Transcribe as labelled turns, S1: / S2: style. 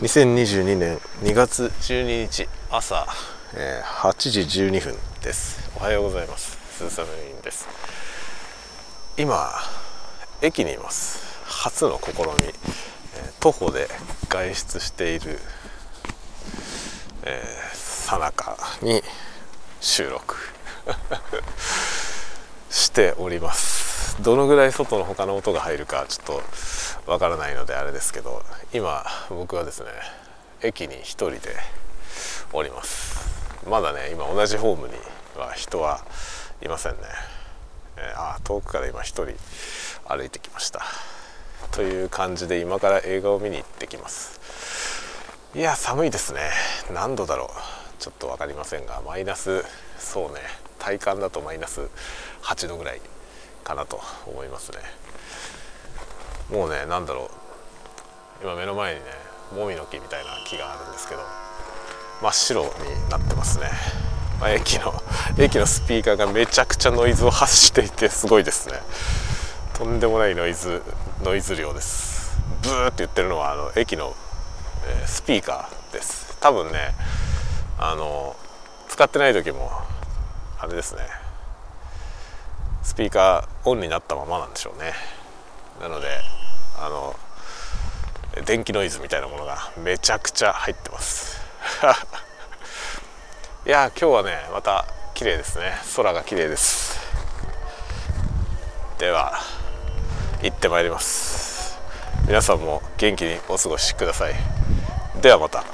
S1: 2022年2月12日朝、えー、8時12分です。おはようございます。鈴雨委員です。今駅にいます。初の試み、えー、徒歩で外出しているさなかに収録。しております。どのぐらい外の他の音が入るかちょっとわからないのであれですけど今僕はですね駅に1人でおります。まだね今同じホームには人はいませんね、えー、あ遠くから今1人歩いてきました。という感じで今から映画を見に行ってきます。いや寒いですね。何度だろう。ちょっと分かりませんがマイナスそうね。体感だとマイナス8度ぐらい。かなと思いますね。もうね何だろう。今目の前にねもみの木みたいな木があるんですけど真っ白になってますね、まあ、駅の駅のスピーカーがめちゃくちゃノイズを発していてすごいですね。とんでもないノイズノイズ量です。ブーって言ってるのはあの駅の、えー、スピーカーです。多分ねあの使ってない時もあれですね。スピーカーオンになったままなんでしょうね。なのであの電気ノイズみたいなものがめちゃくちゃ入ってます。いや今日はねまた綺麗ですね。空が綺麗です。では行ってまいります。皆さんも元気にお過ごしください。ではまた。